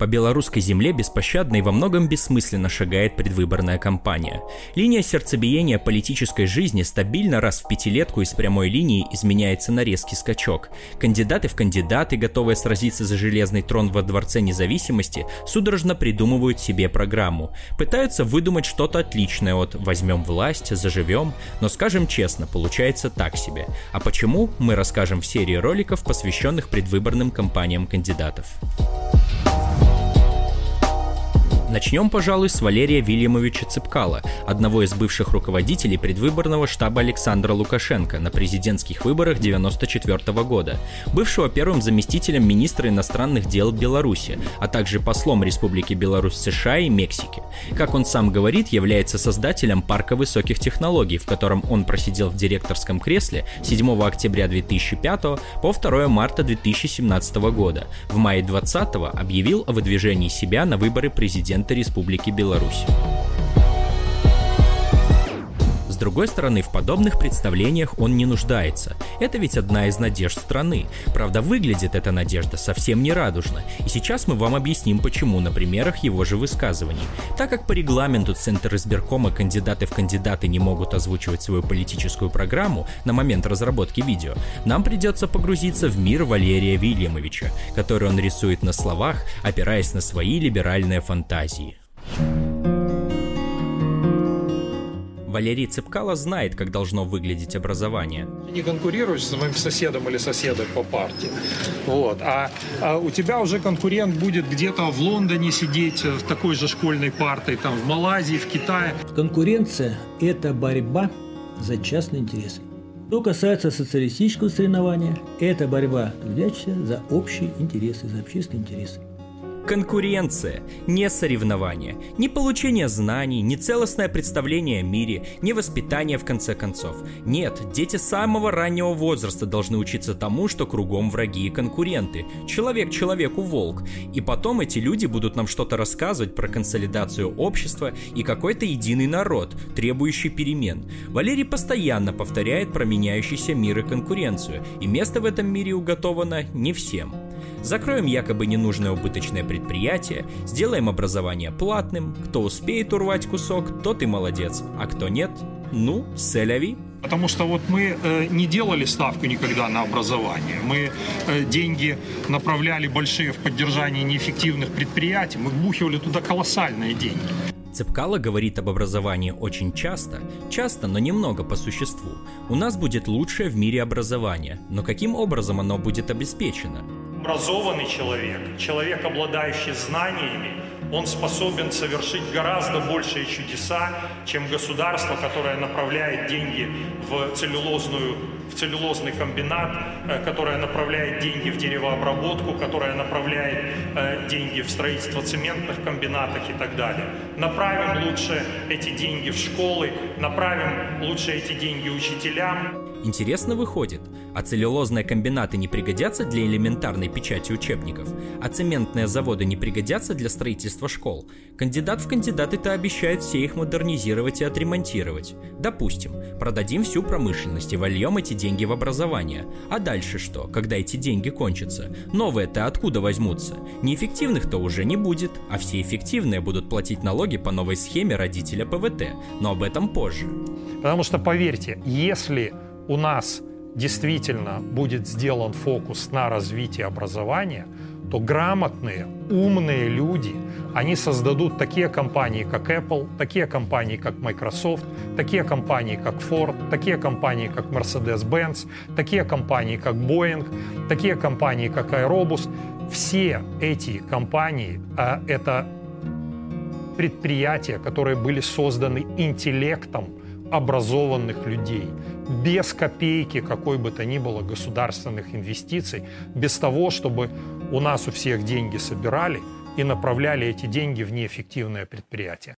По белорусской земле беспощадно и во многом бессмысленно шагает предвыборная кампания. Линия сердцебиения политической жизни стабильно раз в пятилетку из прямой линии изменяется на резкий скачок. Кандидаты в кандидаты, готовые сразиться за железный трон во Дворце независимости, судорожно придумывают себе программу. Пытаются выдумать что-то отличное от «возьмем власть», «заживем», но скажем честно, получается так себе. А почему, мы расскажем в серии роликов, посвященных предвыборным кампаниям кандидатов. Начнем, пожалуй, с Валерия Вильямовича Цыпкала, одного из бывших руководителей предвыборного штаба Александра Лукашенко на президентских выборах 1994 года, бывшего первым заместителем министра иностранных дел Беларуси, а также послом Республики Беларусь США и Мексики. Как он сам говорит, является создателем парка высоких технологий, в котором он просидел в директорском кресле 7 октября 2005 по 2 марта 2017 года. В мае 2020 объявил о выдвижении себя на выборы президента президента Республики Беларусь другой стороны, в подобных представлениях он не нуждается. Это ведь одна из надежд страны. Правда, выглядит эта надежда совсем не радужно. И сейчас мы вам объясним почему на примерах его же высказываний. Так как по регламенту Центр избиркома кандидаты в кандидаты не могут озвучивать свою политическую программу на момент разработки видео, нам придется погрузиться в мир Валерия Вильямовича, который он рисует на словах, опираясь на свои либеральные фантазии. Валерий Цыпкало знает, как должно выглядеть образование. Не конкурируешь с моим соседом или соседом по партии. Вот. А, а у тебя уже конкурент будет где-то в Лондоне сидеть в такой же школьной партой, там в Малайзии, в Китае. Конкуренция – это борьба за частные интересы. Что касается социалистического соревнования, это борьба трудящихся за общие интересы, за общественные интересы. Конкуренция, не соревнование, не получение знаний, не целостное представление о мире, не воспитание в конце концов. Нет, дети самого раннего возраста должны учиться тому, что кругом враги и конкуренты. Человек человеку волк. И потом эти люди будут нам что-то рассказывать про консолидацию общества и какой-то единый народ, требующий перемен. Валерий постоянно повторяет про меняющийся мир и конкуренцию, и место в этом мире уготовано не всем. Закроем якобы ненужное убыточное предприятие, сделаем образование платным, кто успеет урвать кусок, тот и молодец, а кто нет, ну, селяви. Потому что вот мы э, не делали ставку никогда на образование. Мы э, деньги направляли большие в поддержание неэффективных предприятий. Мы вбухивали туда колоссальные деньги. Цепкало говорит об образовании очень часто, часто, но немного по существу. У нас будет лучшее в мире образование, но каким образом оно будет обеспечено? образованный человек, человек, обладающий знаниями, он способен совершить гораздо большие чудеса, чем государство, которое направляет деньги в целлюлозную в целлюлозный комбинат, э, которое направляет деньги в деревообработку, которое направляет э, деньги в строительство цементных комбинатов и так далее. Направим лучше эти деньги в школы, направим лучше эти деньги учителям. Интересно выходит, а целлюлозные комбинаты не пригодятся для элементарной печати учебников, а цементные заводы не пригодятся для строительства школ. Кандидат в кандидаты-то обещает все их модернизировать и отремонтировать. Допустим, продадим всю промышленность и вольем эти деньги в образование. А дальше что, когда эти деньги кончатся? Новые-то откуда возьмутся? Неэффективных-то уже не будет, а все эффективные будут платить налоги по новой схеме родителя ПВТ. Но об этом позже. Потому что, поверьте, если у нас действительно будет сделан фокус на развитие образования, то грамотные, умные люди, они создадут такие компании, как Apple, такие компании, как Microsoft, такие компании, как Ford, такие компании, как Mercedes-Benz, такие компании, как Boeing, такие компании, как Aerobus. Все эти компании а, это предприятия, которые были созданы интеллектом образованных людей, без копейки какой бы то ни было государственных инвестиций, без того, чтобы у нас у всех деньги собирали и направляли эти деньги в неэффективное предприятие.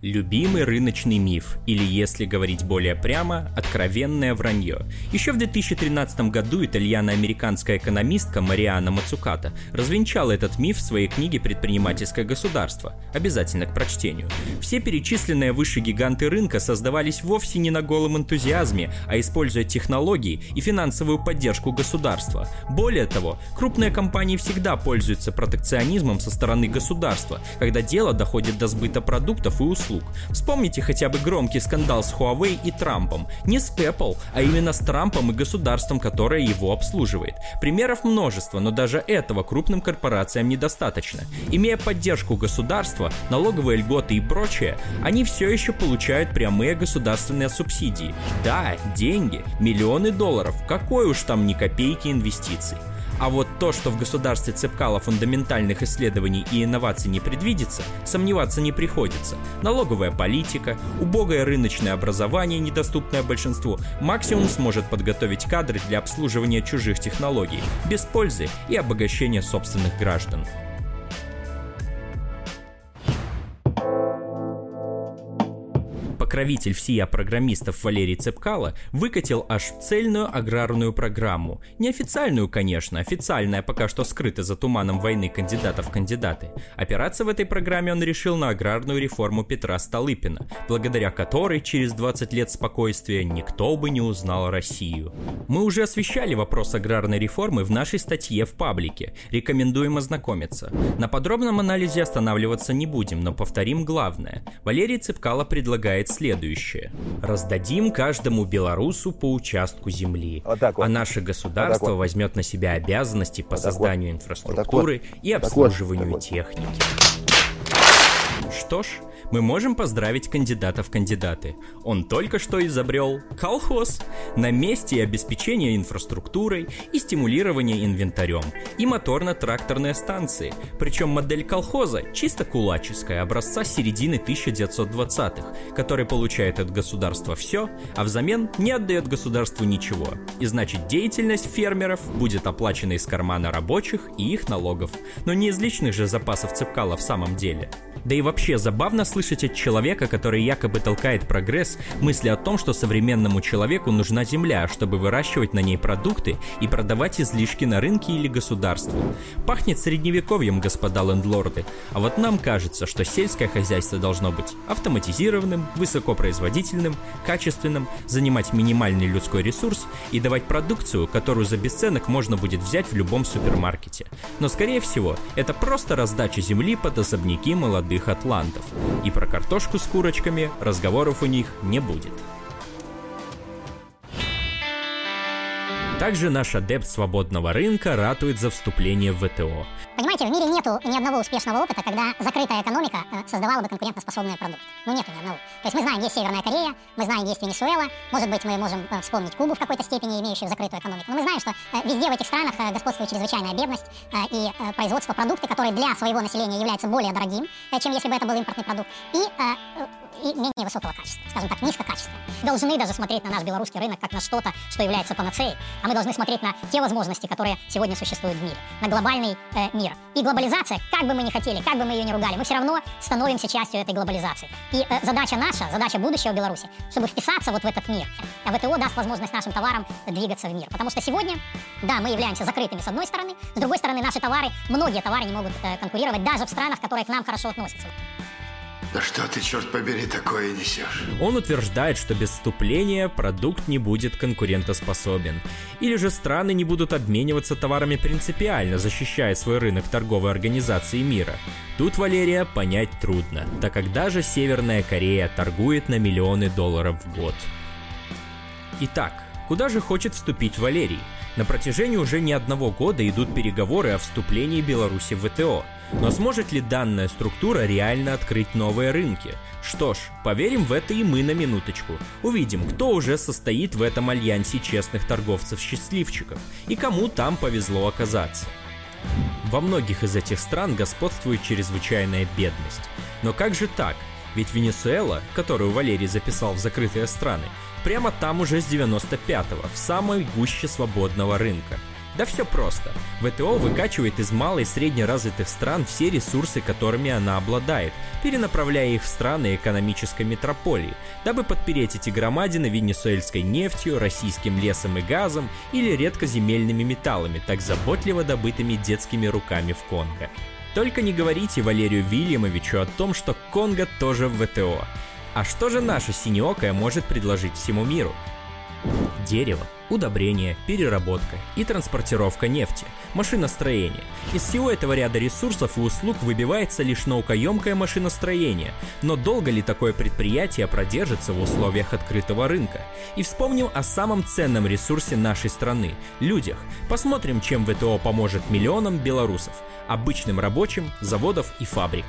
Любимый рыночный миф, или если говорить более прямо, откровенное вранье. Еще в 2013 году итальяно-американская экономистка Мариана Мацуката развенчала этот миф в своей книге «Предпринимательское государство». Обязательно к прочтению. Все перечисленные выше гиганты рынка создавались вовсе не на голом энтузиазме, а используя технологии и финансовую поддержку государства. Более того, крупные компании всегда пользуются протекционизмом со стороны государства, когда дело доходит до сбыта продуктов и услуг услуг. Вспомните хотя бы громкий скандал с Huawei и Трампом. Не с Apple, а именно с Трампом и государством, которое его обслуживает. Примеров множество, но даже этого крупным корпорациям недостаточно. Имея поддержку государства, налоговые льготы и прочее, они все еще получают прямые государственные субсидии. Да, деньги, миллионы долларов, какой уж там ни копейки инвестиций. А вот то, что в государстве Цепкала фундаментальных исследований и инноваций не предвидится, сомневаться не приходится. Налоговая политика, убогое рыночное образование, недоступное большинству, максимум сможет подготовить кадры для обслуживания чужих технологий, без пользы и обогащения собственных граждан. Покровитель всея программистов Валерий Цепкало выкатил аж цельную аграрную программу. Неофициальную, конечно, официальная пока что скрыта за туманом войны кандидатов в кандидаты. Опираться в этой программе он решил на аграрную реформу Петра Столыпина, благодаря которой через 20 лет спокойствия никто бы не узнал Россию. Мы уже освещали вопрос аграрной реформы в нашей статье в паблике. Рекомендуем ознакомиться. На подробном анализе останавливаться не будем, но повторим главное. Валерий Цепкало предлагает следующее. Раздадим каждому белорусу по участку земли, вот вот. а наше государство вот возьмет на себя обязанности по вот. Созданию инфраструктуры вот и обслуживанию вот. техники. Что ж, мы можем поздравить кандидата в кандидаты. Он только что изобрел колхоз на месте обеспечения инфраструктурой и стимулирования инвентарем, и моторно-тракторные станции. Причем модель колхоза чисто кулаческая, образца середины 1920-х, который получает от государства все, а взамен не отдает государству ничего. И значит деятельность фермеров будет оплачена из кармана рабочих и их налогов, но не из личных же запасов цепкала в самом деле. Да и вообще забавно слышать от человека, который якобы толкает прогресс, мысли о том, что современному человеку нужна земля, чтобы выращивать на ней продукты и продавать излишки на рынке или государству. Пахнет средневековьем, господа лендлорды, а вот нам кажется, что сельское хозяйство должно быть автоматизированным, высокопроизводительным, качественным, занимать минимальный людской ресурс и давать продукцию, которую за бесценок можно будет взять в любом супермаркете. Но скорее всего, это просто раздача земли под особняки молодых атлантов. Про картошку с курочками разговоров у них не будет. Также наш адепт свободного рынка ратует за вступление в ВТО. Понимаете, в мире нету ни одного успешного опыта, когда закрытая экономика э, создавала бы конкурентоспособный продукт. Ну, нету ни одного. То есть мы знаем, есть Северная Корея, мы знаем, есть Венесуэла, может быть, мы можем э, вспомнить Кубу в какой-то степени, имеющую закрытую экономику. Но мы знаем, что э, везде в этих странах господствует чрезвычайная бедность и производство продукта, который для своего населения является более дорогим, чем если бы это был импортный продукт, и, и менее высокого качества, скажем так, низкокачественного. Должны даже смотреть на наш белорусский рынок как на что-то, что является панацеей, а мы должны смотреть на те возможности, которые сегодня существуют в мире, на глобальный э, мир. И глобализация, как бы мы ни хотели, как бы мы ее ни ругали, мы все равно становимся частью этой глобализации. И э, задача наша, задача будущего Беларуси, чтобы вписаться вот в этот мир. А ВТО даст возможность нашим товарам двигаться в мир. Потому что сегодня, да, мы являемся закрытыми с одной стороны, с другой стороны, наши товары, многие товары не могут э, конкурировать даже в странах, которые к нам хорошо относятся. Да что ты, черт побери, такое несешь? Он утверждает, что без вступления продукт не будет конкурентоспособен. Или же страны не будут обмениваться товарами принципиально, защищая свой рынок торговой организации мира. Тут Валерия понять трудно, так как даже Северная Корея торгует на миллионы долларов в год. Итак, куда же хочет вступить Валерий? На протяжении уже не одного года идут переговоры о вступлении Беларуси в ВТО – но сможет ли данная структура реально открыть новые рынки? Что ж, поверим в это и мы на минуточку. Увидим, кто уже состоит в этом альянсе честных торговцев-счастливчиков и кому там повезло оказаться. Во многих из этих стран господствует чрезвычайная бедность. Но как же так? Ведь Венесуэла, которую Валерий записал в закрытые страны, прямо там уже с 95-го, в самой гуще свободного рынка – Да все просто. ВТО выкачивает из малой и среднеразвитых стран все ресурсы, которыми она обладает, перенаправляя их в страны экономической метрополии, дабы подпереть эти громадины венесуэльской нефтью, российским лесом и газом или редкоземельными металлами, так заботливо добытыми детскими руками в Конго. Только не говорите Валерию Вильямовичу о том, что Конго тоже в ВТО. А что же наша синеокая может предложить всему миру? Дерево, удобрение, переработка и транспортировка нефти, машиностроение. Из всего этого ряда ресурсов и услуг выбивается лишь наукоемкое машиностроение, но долго ли такое предприятие продержится в условиях открытого рынка? И вспомним о самом ценном ресурсе нашей страны – людях. Посмотрим, чем ВТО поможет миллионам белорусов, обычным рабочим, заводов и фабрик.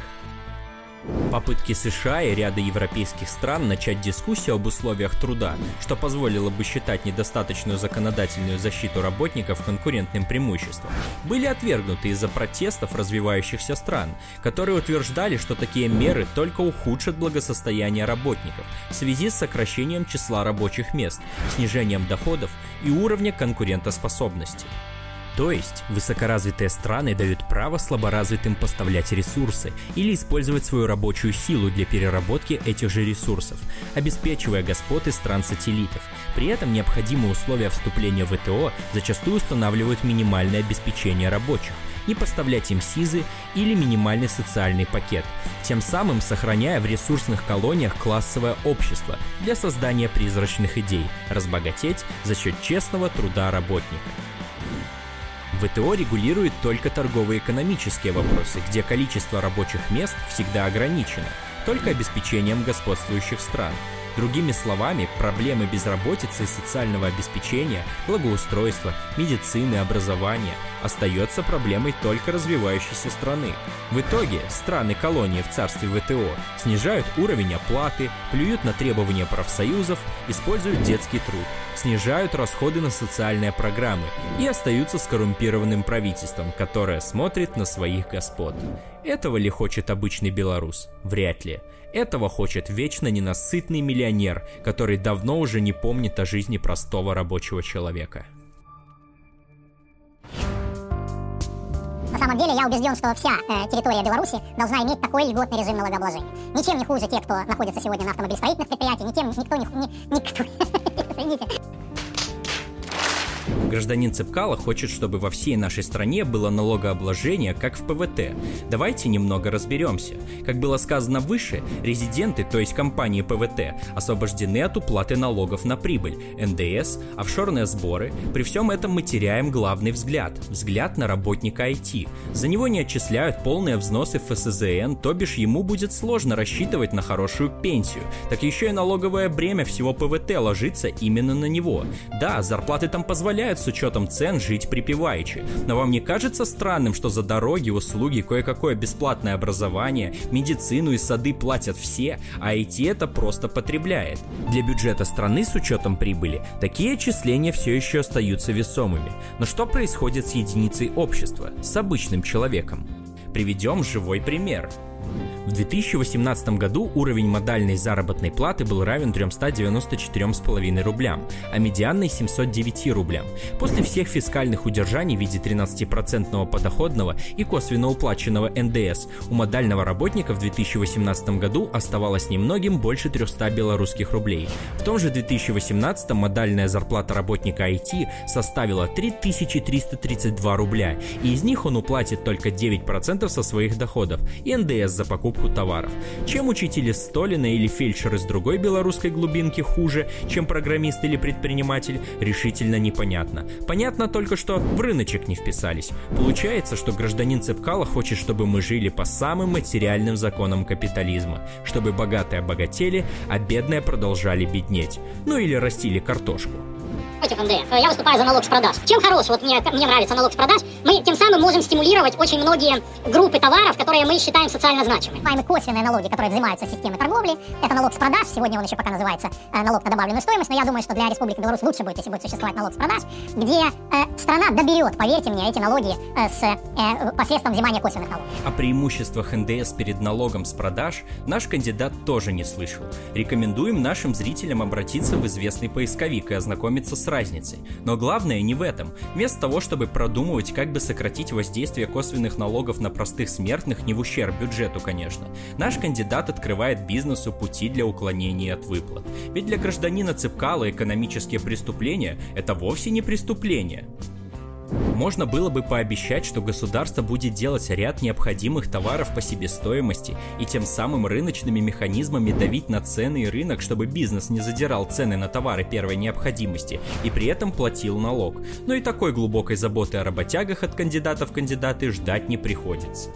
Попытки США и ряда европейских стран начать дискуссию об условиях труда, что позволило бы считать недостаточную законодательную защиту работников конкурентным преимуществом, были отвергнуты из-за протестов развивающихся стран, которые утверждали, что такие меры только ухудшат благосостояние работников в связи с сокращением числа рабочих мест, снижением доходов и уровня конкурентоспособности. То есть, высокоразвитые страны дают право слаборазвитым поставлять ресурсы или использовать свою рабочую силу для переработки этих же ресурсов, обеспечивая господы стран-сателлитов. При этом необходимые условия вступления в ВТО зачастую устанавливают минимальное обеспечение рабочих, не поставлять им СИЗы или минимальный социальный пакет, тем самым сохраняя в ресурсных колониях классовое общество для создания призрачных идей, разбогатеть за счет честного труда работника. ВТО регулирует только торгово-экономические вопросы, где количество рабочих мест всегда ограничено, только обеспечением господствующих стран. Другими словами, проблемы безработицы социального обеспечения, благоустройства, медицины, образования остается проблемой только развивающейся страны. В итоге страны-колонии в царстве ВТО снижают уровень оплаты, плюют на требования профсоюзов, используют детский труд, снижают расходы на социальные программы и остаются с коррумпированным правительством, которое смотрит на своих господ. Этого ли хочет обычный белорус? Вряд ли. Этого хочет вечно ненасытный миллионер, который давно уже не помнит о жизни простого рабочего человека. На самом деле я убежден, что вся э, территория Беларуси должна иметь такой льготный режим налогообложения. Ничем не хуже те, кто находится сегодня на автомобилестроительных предприятиях, ничем никто не... Ни, никто, извините, Гражданин Цепкала хочет, чтобы во всей нашей стране было налогообложение, как в ПВТ. Давайте немного разберемся. Как было сказано выше, резиденты, то есть компании ПВТ, освобождены от уплаты налогов на прибыль, НДС, офшорные сборы. При всем этом мы теряем главный взгляд – взгляд на работника IT. За него не отчисляют полные взносы в ФСЗН, то бишь ему будет сложно рассчитывать на хорошую пенсию. Так еще и налоговое бремя всего ПВТ ложится именно на него. Да, зарплаты там позволяют с учетом цен жить припеваючи. Но вам не кажется странным, что за дороги, услуги, кое-какое бесплатное образование, медицину и сады платят все, а IT это просто потребляет? Для бюджета страны с учетом прибыли такие отчисления все еще остаются весомыми. Но что происходит с единицей общества, с обычным человеком? Приведем живой пример. В 2018 году уровень модальной заработной платы был равен 394,5 рублям, а медианной 709 рублям. После всех фискальных удержаний в виде 13% подоходного и косвенно уплаченного НДС у модального работника в 2018 году оставалось немногим больше 300 белорусских рублей. В том же 2018 модальная зарплата работника IT составила 3332 рубля, и из них он уплатит только 9% со своих доходов и НДС за покупку товаров. Чем учитель из Столина или фельдшер из другой белорусской глубинки хуже, чем программист или предприниматель, решительно непонятно. Понятно только, что в рыночек не вписались. Получается, что гражданин Цепкала хочет, чтобы мы жили по самым материальным законам капитализма, чтобы богатые обогатели, а бедные продолжали беднеть. Ну или растили картошку этих НДФ. Я выступаю за налог с продаж. Чем хорош, вот мне, мне нравится налог с продаж, мы тем самым можем стимулировать очень многие группы товаров, которые мы считаем социально значимыми. Маем косвенные налоги, которые взимаются с системы торговли. Это налог с продаж, сегодня он еще пока называется э, налог на добавленную стоимость, но я думаю, что для Республики Беларусь лучше будет, если будет существовать налог с продаж, где э, страна доберет, поверьте мне, эти налоги э, с э, посредством взимания косвенных налогов. О преимуществах НДС перед налогом с продаж наш кандидат тоже не слышал. Рекомендуем нашим зрителям обратиться в известный поисковик и ознакомиться с разницей. Но главное не в этом. Вместо того, чтобы продумывать, как бы сократить воздействие косвенных налогов на простых смертных, не в ущерб бюджету, конечно, наш кандидат открывает бизнесу пути для уклонения от выплат. Ведь для гражданина Цыпкала экономические преступления – это вовсе не преступление. Можно было бы пообещать, что государство будет делать ряд необходимых товаров по себестоимости и тем самым рыночными механизмами давить на цены и рынок, чтобы бизнес не задирал цены на товары первой необходимости и при этом платил налог. Но и такой глубокой заботы о работягах от кандидатов в кандидаты ждать не приходится.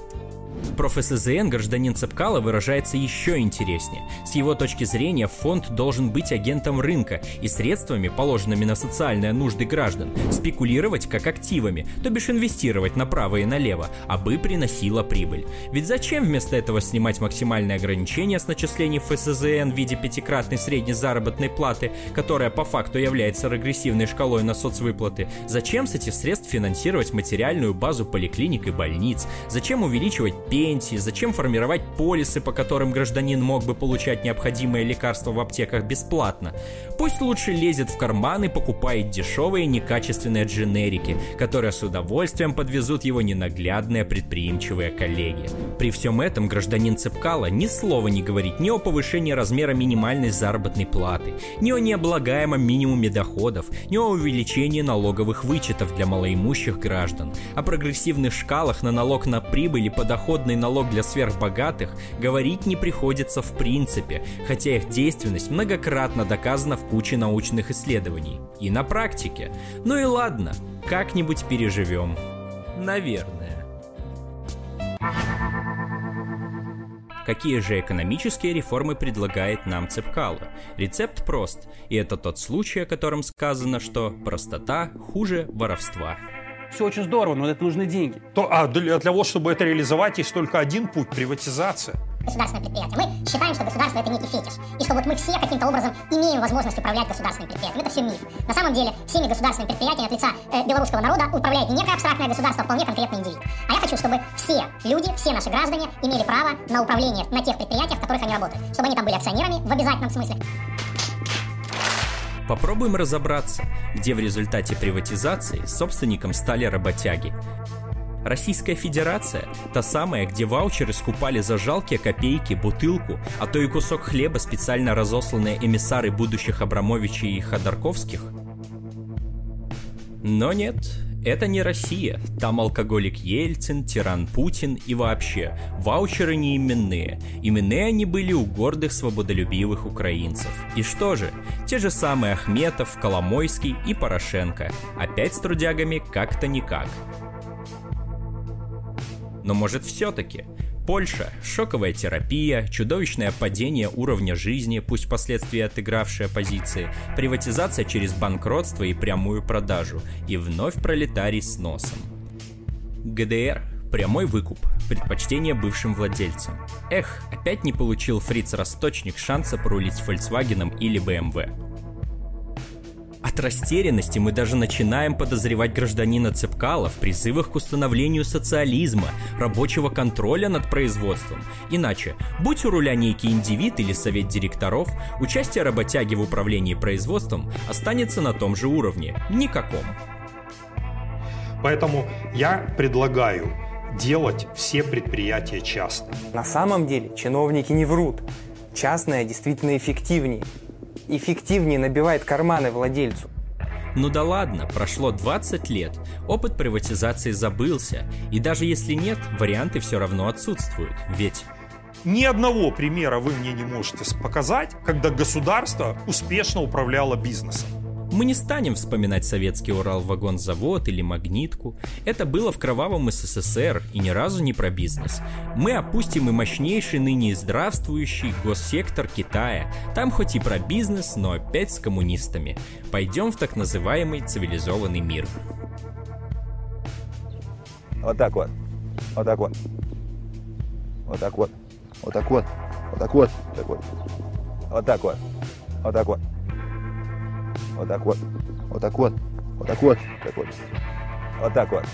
Проф. СЗН гражданин Цепкала выражается еще интереснее. С его точки зрения фонд должен быть агентом рынка и средствами, положенными на социальные нужды граждан, спекулировать как активами, то бишь инвестировать направо и налево, абы приносила прибыль. Ведь зачем вместо этого снимать максимальные ограничения с начислений ФСЗН в виде пятикратной средней заработной платы, которая по факту является регрессивной шкалой на соцвыплаты? Зачем с этих средств финансировать материальную базу поликлиник и больниц? Зачем увеличивать пенсии, зачем формировать полисы, по которым гражданин мог бы получать необходимые лекарства в аптеках бесплатно. Пусть лучше лезет в карман и покупает дешевые некачественные дженерики, которые с удовольствием подвезут его ненаглядные предприимчивые коллеги. При всем этом гражданин Цепкала ни слова не говорит ни о повышении размера минимальной заработной платы, ни о необлагаемом минимуме доходов, ни о увеличении налоговых вычетов для малоимущих граждан, о прогрессивных шкалах на налог на прибыль и подоход подоходный налог для сверхбогатых говорить не приходится в принципе, хотя их действенность многократно доказана в куче научных исследований. И на практике. Ну и ладно, как-нибудь переживем. Наверное. Какие же экономические реформы предлагает нам Цепкало? Рецепт прост, и это тот случай, о котором сказано, что простота хуже воровства все очень здорово, но это нужны деньги. То, а для того, чтобы это реализовать, есть только один путь – приватизация государственное предприятие. Мы считаем, что государство это некий фетиш. И что вот мы все каким-то образом имеем возможность управлять государственным предприятием. Это все миф. На самом деле, всеми государственными предприятиями от лица э, белорусского народа управляет не некое абстрактное государство, а вполне конкретный индивид. А я хочу, чтобы все люди, все наши граждане имели право на управление на тех предприятиях, в которых они работают. Чтобы они там были акционерами в обязательном смысле. Попробуем разобраться, где в результате приватизации собственником стали работяги. Российская Федерация – та самая, где ваучеры скупали за жалкие копейки, бутылку, а то и кусок хлеба специально разосланные эмиссары будущих Абрамовичей и Ходорковских? Но нет, это не Россия. Там алкоголик Ельцин, тиран Путин и вообще. Ваучеры не именные. Именные они были у гордых свободолюбивых украинцев. И что же? Те же самые Ахметов, Коломойский и Порошенко. Опять с трудягами как-то никак. Но может все-таки Польша, шоковая терапия, чудовищное падение уровня жизни, пусть впоследствии отыгравшие позиции, приватизация через банкротство и прямую продажу, и вновь пролетарий с носом. ГДР прямой выкуп, предпочтение бывшим владельцам. Эх, опять не получил Фриц Росточник шанса порулить Volkswagen или BMW. От растерянности мы даже начинаем подозревать гражданина Цепкала в призывах к установлению социализма, рабочего контроля над производством. Иначе, будь у руля некий индивид или совет директоров, участие работяги в управлении производством останется на том же уровне, никаком. Поэтому я предлагаю делать все предприятия частными. На самом деле чиновники не врут. Частное действительно эффективнее эффективнее набивает карманы владельцу. Ну да ладно, прошло 20 лет, опыт приватизации забылся, и даже если нет, варианты все равно отсутствуют, ведь... Ни одного примера вы мне не можете показать, когда государство успешно управляло бизнесом. Мы не станем вспоминать советский Урал-вагонзавод или Магнитку. Это было в кровавом СССР и ни разу не про бизнес. Мы опустим и мощнейший ныне здравствующий госсектор Китая. Там хоть и про бизнес, но опять с коммунистами. Пойдем в так называемый цивилизованный мир. Вот так вот. Вот так вот. Вот так вот. Вот так вот. Вот так вот. Так вот. Вот так вот. Вот так вот. Вот так вот. Вот так вот. Вот так вот. Так вот. Вот так вот.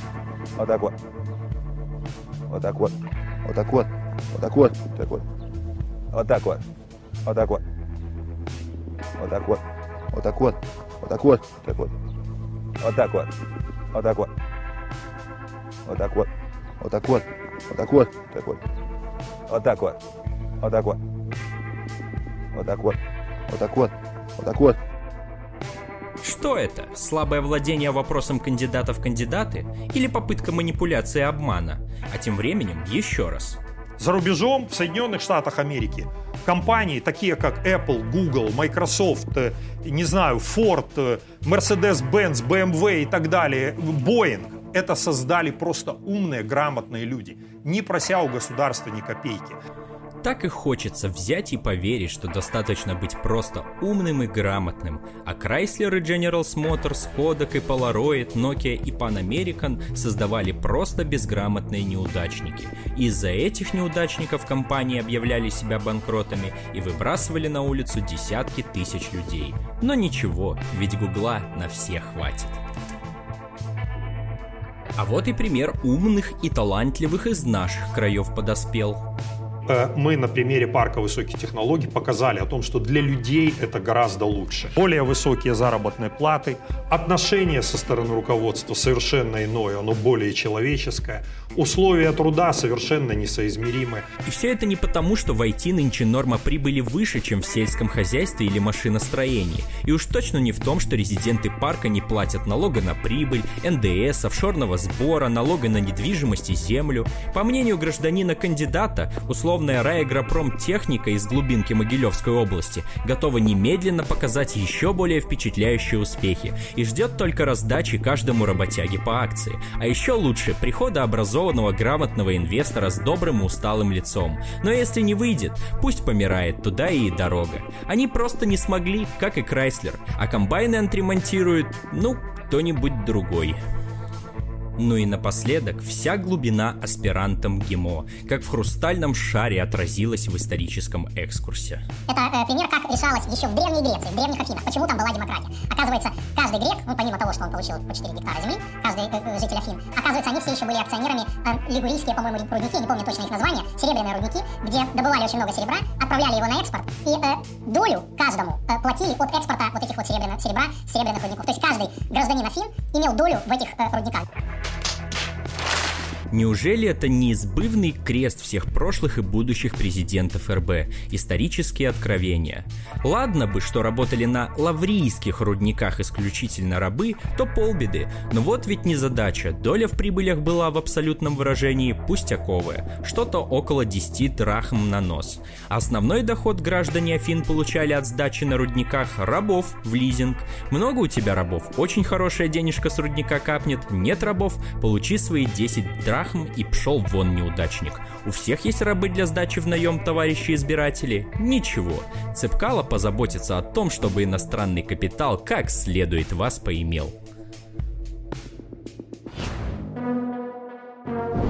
Вот так вот. Вот так вот. Вот так вот. Вот так вот. Так вот. Вот так вот. Вот так вот. Вот так вот. Вот так вот. Вот так вот. Так вот. Вот так вот. Вот так вот. Вот так вот. Вот так вот. Вот так вот. Так вот. Вот так вот. Вот так вот. Вот так вот. Вот так вот. Вот так вот. Что это? Слабое владение вопросом кандидата в кандидаты? Или попытка манипуляции обмана? А тем временем еще раз. За рубежом, в Соединенных Штатах Америки, компании, такие как Apple, Google, Microsoft, э, не знаю, Ford, э, Mercedes-Benz, BMW и так далее, Boeing, это создали просто умные, грамотные люди, не прося у государства ни копейки. Так и хочется взять и поверить, что достаточно быть просто умным и грамотным, а Chrysler и General Motors, Kodak и Polaroid, Nokia и Pan American создавали просто безграмотные неудачники. Из-за этих неудачников компании объявляли себя банкротами и выбрасывали на улицу десятки тысяч людей. Но ничего, ведь Гугла на всех хватит. А вот и пример умных и талантливых из наших краев подоспел. Э, мы на примере парка высоких технологий показали о том, что для людей это гораздо лучше. Более высокие заработные платы, отношение со стороны руководства совершенно иное, оно более человеческое, условия труда совершенно несоизмеримы. И все это не потому, что в IT нынче норма прибыли выше, чем в сельском хозяйстве или машиностроении. И уж точно не в том, что резиденты парка не платят налога на прибыль, НДС, офшорного сбора, налога на недвижимость и землю. По мнению гражданина-кандидата, условно условная райагропромтехника из глубинки Могилевской области готова немедленно показать еще более впечатляющие успехи и ждет только раздачи каждому работяге по акции. А еще лучше прихода образованного грамотного инвестора с добрым и усталым лицом. Но если не выйдет, пусть помирает туда и дорога. Они просто не смогли, как и Крайслер, а комбайны отремонтирует, ну, кто-нибудь другой. Ну и напоследок, вся глубина аспирантам ГИМО, как в хрустальном шаре отразилась в историческом экскурсе. Это э, пример, как решалось еще в Древней Греции, в Древних Афинах. Почему там была демократия? Оказывается, каждый грек, ну помимо того, что он получил по 4 гектара земли, каждый э, э, житель Афин, оказывается, они все еще были акционерами э, лигурийские, по-моему, рудники, я не помню точно их название, серебряные рудники, где добывали очень много серебра, отправляли его на экспорт, и э, долю каждому э, платили от экспорта вот этих вот серебряных, серебра, серебряных рудников. То есть каждый гражданин Афин имел долю в этих э, рудниках. Неужели это неизбывный крест всех прошлых и будущих президентов РБ? Исторические откровения. Ладно бы, что работали на лаврийских рудниках исключительно рабы, то полбеды. Но вот ведь не задача. Доля в прибылях была в абсолютном выражении пустяковая. Что-то около 10 драхм на нос. Основной доход граждане Афин получали от сдачи на рудниках рабов в лизинг. Много у тебя рабов? Очень хорошая денежка с рудника капнет. Нет рабов? Получи свои 10 драхм страхом и пшел вон неудачник. У всех есть рабы для сдачи в наем, товарищи избиратели? Ничего. Цепкало позаботится о том, чтобы иностранный капитал как следует вас поимел.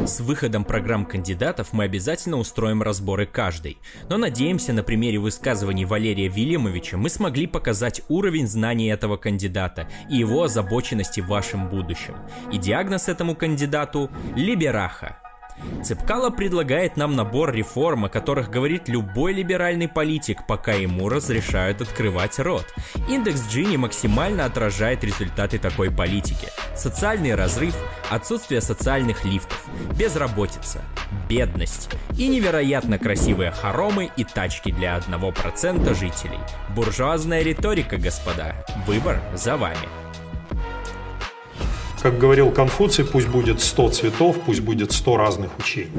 С выходом программ кандидатов мы обязательно устроим разборы каждой. Но надеемся, на примере высказываний Валерия Вильямовича мы смогли показать уровень знаний этого кандидата и его озабоченности в вашем будущем. И диагноз этому кандидату – либераха. Цепкало предлагает нам набор реформ, о которых говорит любой либеральный политик, пока ему разрешают открывать рот. Индекс Джини максимально отражает результаты такой политики. Социальный разрыв, отсутствие социальных лифтов, безработица, бедность и невероятно красивые хоромы и тачки для 1% жителей. Буржуазная риторика, господа. Выбор за вами. Как говорил Конфуций, пусть будет 100 цветов, пусть будет 100 разных учений.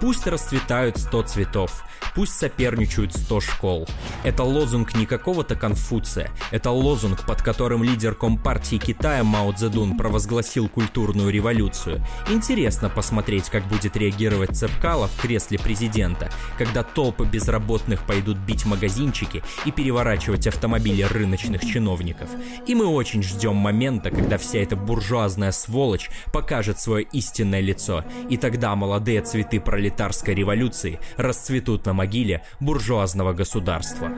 Пусть расцветают 100 цветов, пусть соперничают 100 школ. Это лозунг не какого-то Конфуция, это лозунг, под которым лидер Компартии Китая Мао Цзэдун провозгласил культурную революцию. Интересно посмотреть, как будет реагировать Цепкало в кресле президента, когда толпы безработных пойдут бить магазинчики и переворачивать автомобили рыночных чиновников. И мы очень ждем момента, когда вся эта буржуазная сволочь покажет свое истинное лицо, и тогда молодые цветы пролетарской революции расцветут на могиле буржуазного государства.